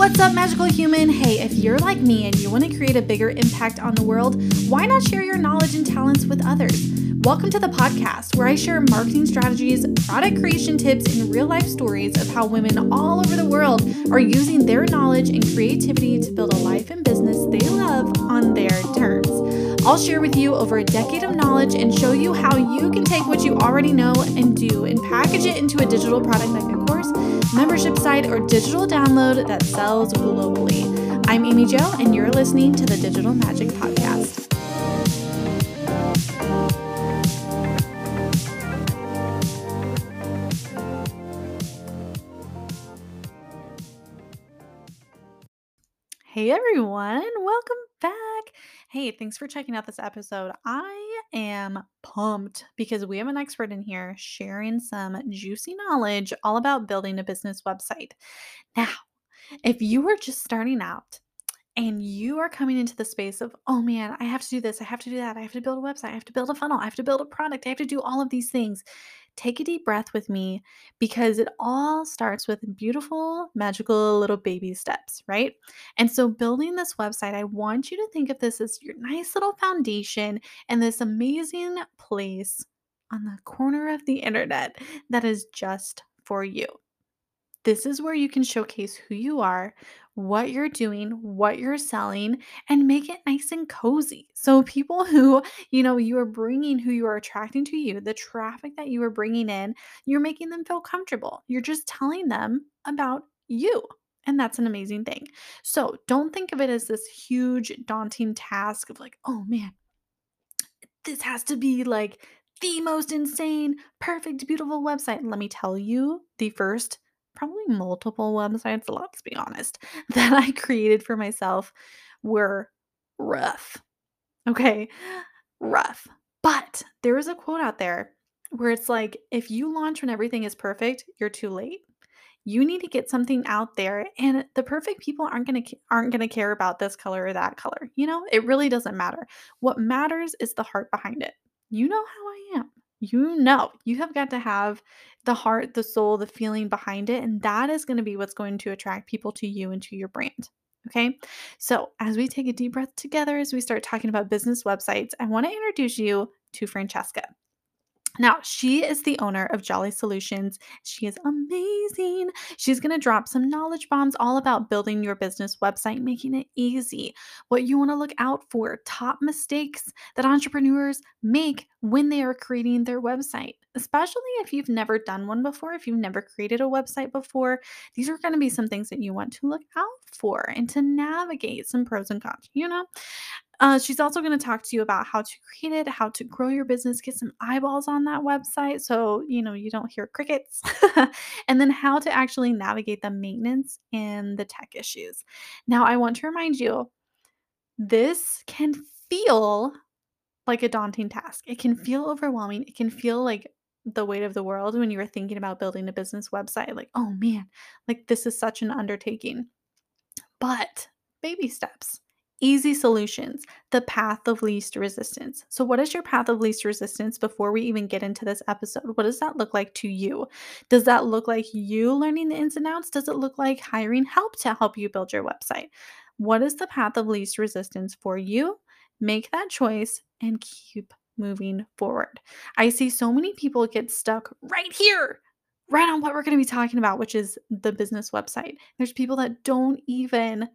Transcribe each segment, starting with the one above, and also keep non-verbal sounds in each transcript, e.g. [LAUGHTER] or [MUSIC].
What's up, magical human? Hey, if you're like me and you want to create a bigger impact on the world, why not share your knowledge and talents with others? Welcome to the podcast where I share marketing strategies, product creation tips, and real life stories of how women all over the world are using their knowledge and creativity to build a life and business they love on their terms. I'll share with you over a decade of knowledge and show you how you can take what you already know and do and package it into a digital product a course, membership site, or digital download that sells globally. I'm Amy Joe, and you're listening to the Digital Magic Podcast. Hey everyone, welcome back. Hey, thanks for checking out this episode. I am pumped because we have an expert in here sharing some juicy knowledge all about building a business website. Now, if you are just starting out and you are coming into the space of, oh man, I have to do this, I have to do that, I have to build a website, I have to build a funnel, I have to build a product, I have to do all of these things take a deep breath with me because it all starts with beautiful, magical little baby steps, right? And so, building this website, I want you to think of this as your nice little foundation and this amazing place on the corner of the internet that is just for you. This is where you can showcase who you are, what you're doing, what you're selling, and make it nice and cozy. So, people who, you know, you are bringing, who you are attracting to you, the traffic that you are bringing in, you're making them feel comfortable. You're just telling them about you. And that's an amazing thing. So, don't think of it as this huge, daunting task of like, oh man, this has to be like the most insane, perfect, beautiful website. Let me tell you, the first probably multiple websites, let's be honest, [LAUGHS] that I created for myself were rough. Okay, rough. But there is a quote out there where it's like, if you launch when everything is perfect, you're too late. You need to get something out there, and the perfect people aren't gonna aren't gonna care about this color or that color. You know, it really doesn't matter. What matters is the heart behind it. You know how I am you know, you have got to have the heart, the soul, the feeling behind it. And that is going to be what's going to attract people to you and to your brand. Okay. So, as we take a deep breath together, as we start talking about business websites, I want to introduce you to Francesca. Now, she is the owner of Joli Solutions. She is amazing. She's going to drop some knowledge bombs all about building your business website, making it easy, what you want to look out for, top mistakes that entrepreneurs make when they are creating their website, especially if you've never done one before, if you've never created a website before. These are going to be some things that you want to look out for and to navigate some pros and cons, you know? Uh, she's also going to talk to you about how to create it, how to grow your business, get some eyeballs on that website so you know you don't hear crickets, [LAUGHS] and then how to actually navigate the maintenance and the tech issues. Now, I want to remind you this can feel like a daunting task. It can feel overwhelming. It can feel like the weight of the world when you are thinking about building a business website. Like, oh man, like this is such an undertaking. But baby steps Easy solutions, the path of least resistance. So, what is your path of least resistance before we even get into this episode? What does that look like to you? Does that look like you learning the ins and outs? Does it look like hiring help to help you build your website? What is the path of least resistance for you? Make that choice and keep moving forward. I see so many people get stuck right here, right on what we're going to be talking about, which is the business website. There's people that don't even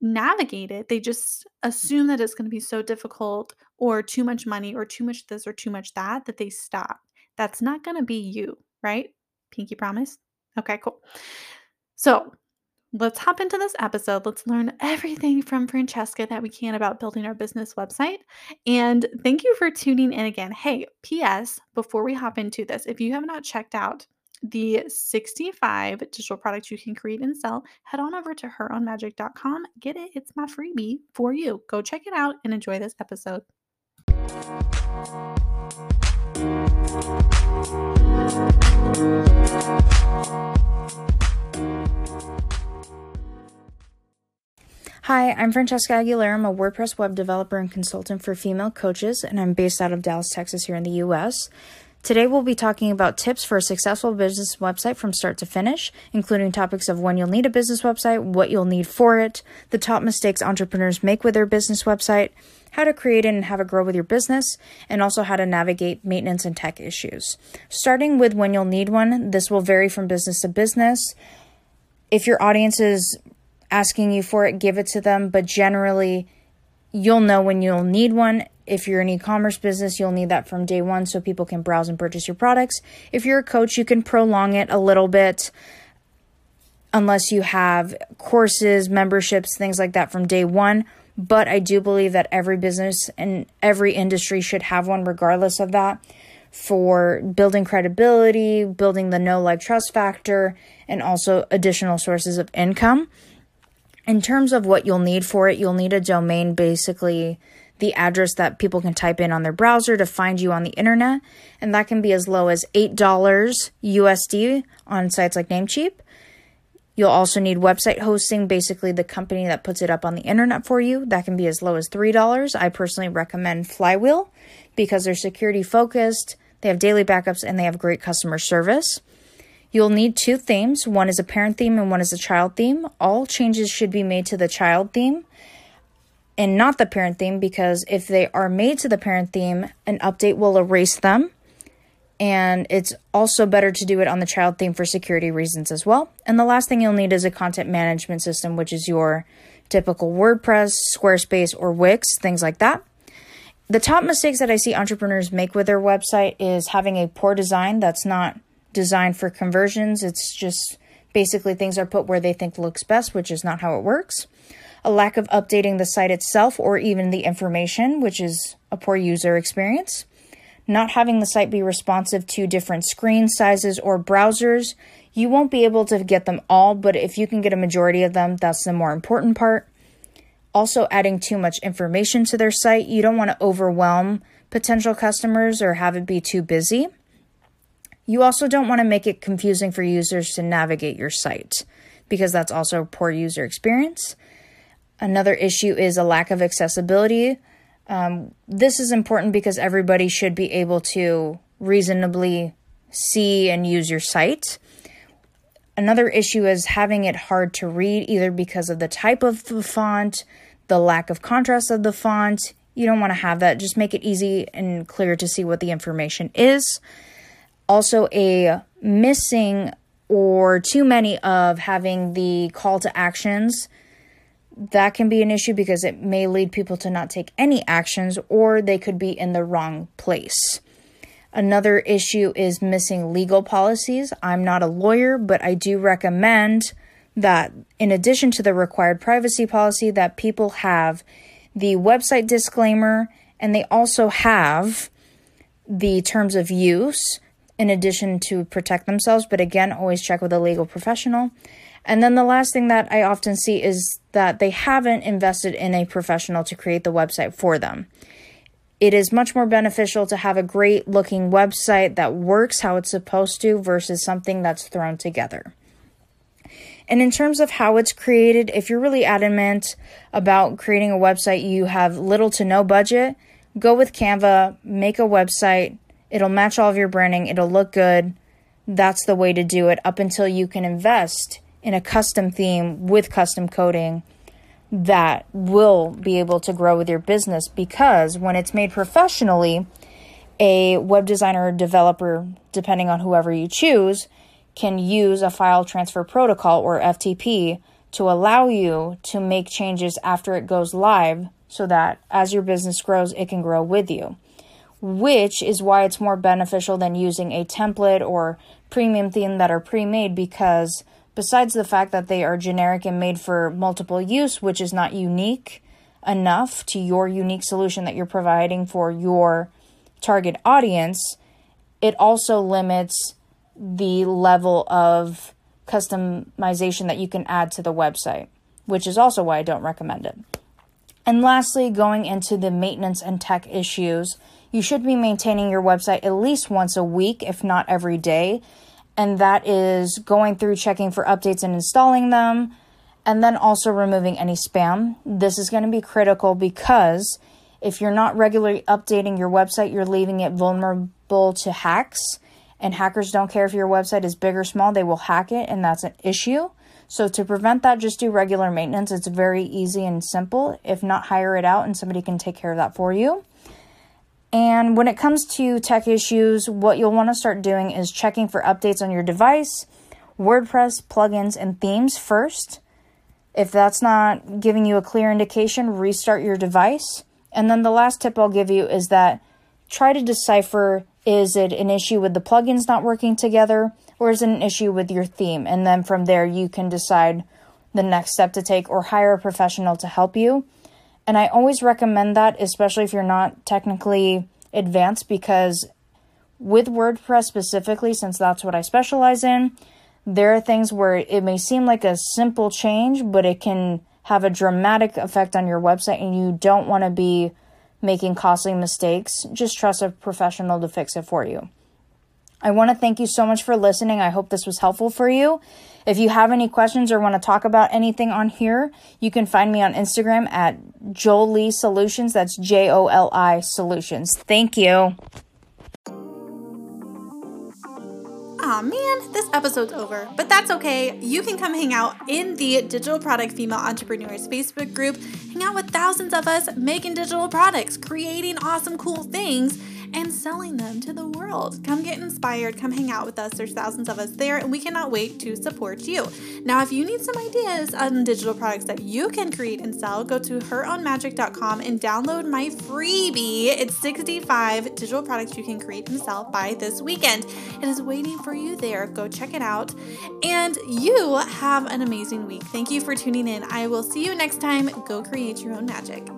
navigate it. They just mm. assume that it's going to be so difficult or too much money or too much this or too much that that they stop. That's not going to be you, right? Pinky promise? Okay, cool. So, let's hop into this episode. Let's learn everything from Francesca that we can about building our business website. And thank you for tuning in again. Hey, PS, before we hop into this, if you have not checked out the 65 digital products you can create and sell, head on over to herownmagic.com. Get it, it's my freebie for you. Go check it out and enjoy this episode. Hi, I'm Francesca Aguilera. I'm a WordPress web developer and consultant for female coaches, and I'm based out of Dallas, Texas, here in the US. Today, we'll be talking about tips for a successful business website from start to finish, including topics of when you'll need a business website, what you'll need for it, the top mistakes entrepreneurs make with their business website, how to create and have it grow with your business, and also how to navigate maintenance and tech issues. Starting with when you'll need one, this will vary from business to business. If your audience is asking you for it, give it to them, but generally, you'll know when you'll need one if you're an e commerce business, you'll need that from day one so people can browse and purchase your products. If you're a coach, you can prolong it a little bit unless you have courses, memberships, things like that from day one. But I do believe that every business and every industry should have one, regardless of that, for building credibility, building the know like trust factor, and also additional sources of income. In terms of what you'll need for it, you'll need a domain basically the address that people can type in on their browser to find you on the internet. And that can be as low as $8 USD on sites like Namecheap. You'll also need website hosting, basically the company that puts it up on the internet for you. That can be as low as $3. I personally recommend Flywheel because they're security focused, they have daily backups, and they have great customer service. You'll need two themes. One is a parent theme and one is a child theme. All changes should be made to the child theme and not the parent theme because if they are made to the parent theme, an update will erase them. And it's also better to do it on the child theme for security reasons as well. And the last thing you'll need is a content management system, which is your typical WordPress, Squarespace, or Wix, things like that. The top mistakes that I see entrepreneurs make with their website is having a poor design that's not designed for conversions. It's just basically things are put where they think looks best, which is not how it works a lack of updating the site itself or even the information, which is a poor user experience, not having the site be responsive to different screen sizes or browsers. You won't be able to get them all, but if you can get a majority of them, that's the more important part. Also, adding too much information to their site. You don't want to overwhelm potential customers or have it be too busy. You also don't want to make it confusing for users to navigate your site because that's also poor user experience. Another issue is a lack of accessibility. Um, this is important because everybody should be able to reasonably see and use your site. Another issue is having it hard to read, either because of the type of the font, the lack of contrast of the font. You don't want to have that. Just make it easy and clear to see what the information is. Also, a missing or too many of having the call to actions that can be an issue because it may lead people to not take any actions or they could be in the wrong place. Another issue is missing legal policies. I'm not a lawyer, but I do recommend that in addition to the required privacy policy that people have the website disclaimer and they also have the terms of use in addition to protect themselves, but again, always check with a legal professional. And then the last thing that I often see is that they haven't invested in a professional to create the website for them. It is much more beneficial to have a great looking website that works how it's supposed to versus something that's thrown together. And in terms of how it's created, if you're really adamant about creating a website, you have little to no budget, go with Canva, make a website. It'll match all of your branding, it'll look good. That's the way to do it up until you can invest in a custom theme with custom coding that will be able to grow with your business because when it's made professionally, a web designer or developer, depending on whoever you choose, can use a file transfer protocol or FTP to allow you to make changes after it goes live so that as your business grows, it can grow with you. Which is why it's more beneficial than using a template or premium theme that are pre made because besides the fact that they are generic and made for multiple use, which is not unique enough to your unique solution that you're providing for your target audience, it also limits the level of customization that you can add to the website, which is also why I don't recommend it. And lastly, going into the maintenance and tech issues, you should be maintaining your website at least once a week, if not every day, and that is going through checking for updates and installing them, and then also removing any spam. This is going to be critical because if you're not regularly updating your website, you're leaving it vulnerable to hacks, and hackers don't care if your website is big or small, they will hack it, and that's an issue. So, to prevent that, just do regular maintenance. It's very easy and simple. If not, hire it out and somebody can take care of that for you. And when it comes to tech issues, what you'll want to start doing is checking for updates on your device, WordPress plugins, and themes first. If that's not giving you a clear indication, restart your device. And then the last tip I'll give you is that try to decipher is it an issue with the plugins not working together or is it an issue with your theme? And then from there, you can decide the next step to take or hire a professional to help you. And I always recommend that, especially if you're not technically advanced, because with WordPress specifically, since that's what I specialize in, there are things where it may seem like a simple change, but it can have a dramatic effect on your website, and you don't want to be making costly mistakes. Just trust a professional to fix it for you. I want to thank you so much for listening. I hope this was helpful for you. If you have any questions or want to talk about anything on here, you can find me on Instagram at Joli Solutions. That's J O L I Solutions. Thank you. Aw man, this episode's over, but that's okay. You can come hang out in the Digital Product Female Entrepreneurs Facebook group, hang out with thousands of us making digital products, creating awesome, cool things and selling them to the world. Come get inspired, come hang out with us. There's thousands of us there, and we cannot wait to support you. Now, if you need some ideas on digital products that you can create and sell, go to herownmagic.com and download my freebie. It's 65 digital products you can create and sell by this weekend. It is waiting for you there. Go check it out. And you have an amazing week. Thank you for tuning in. I will see you next time. Go create your own magic.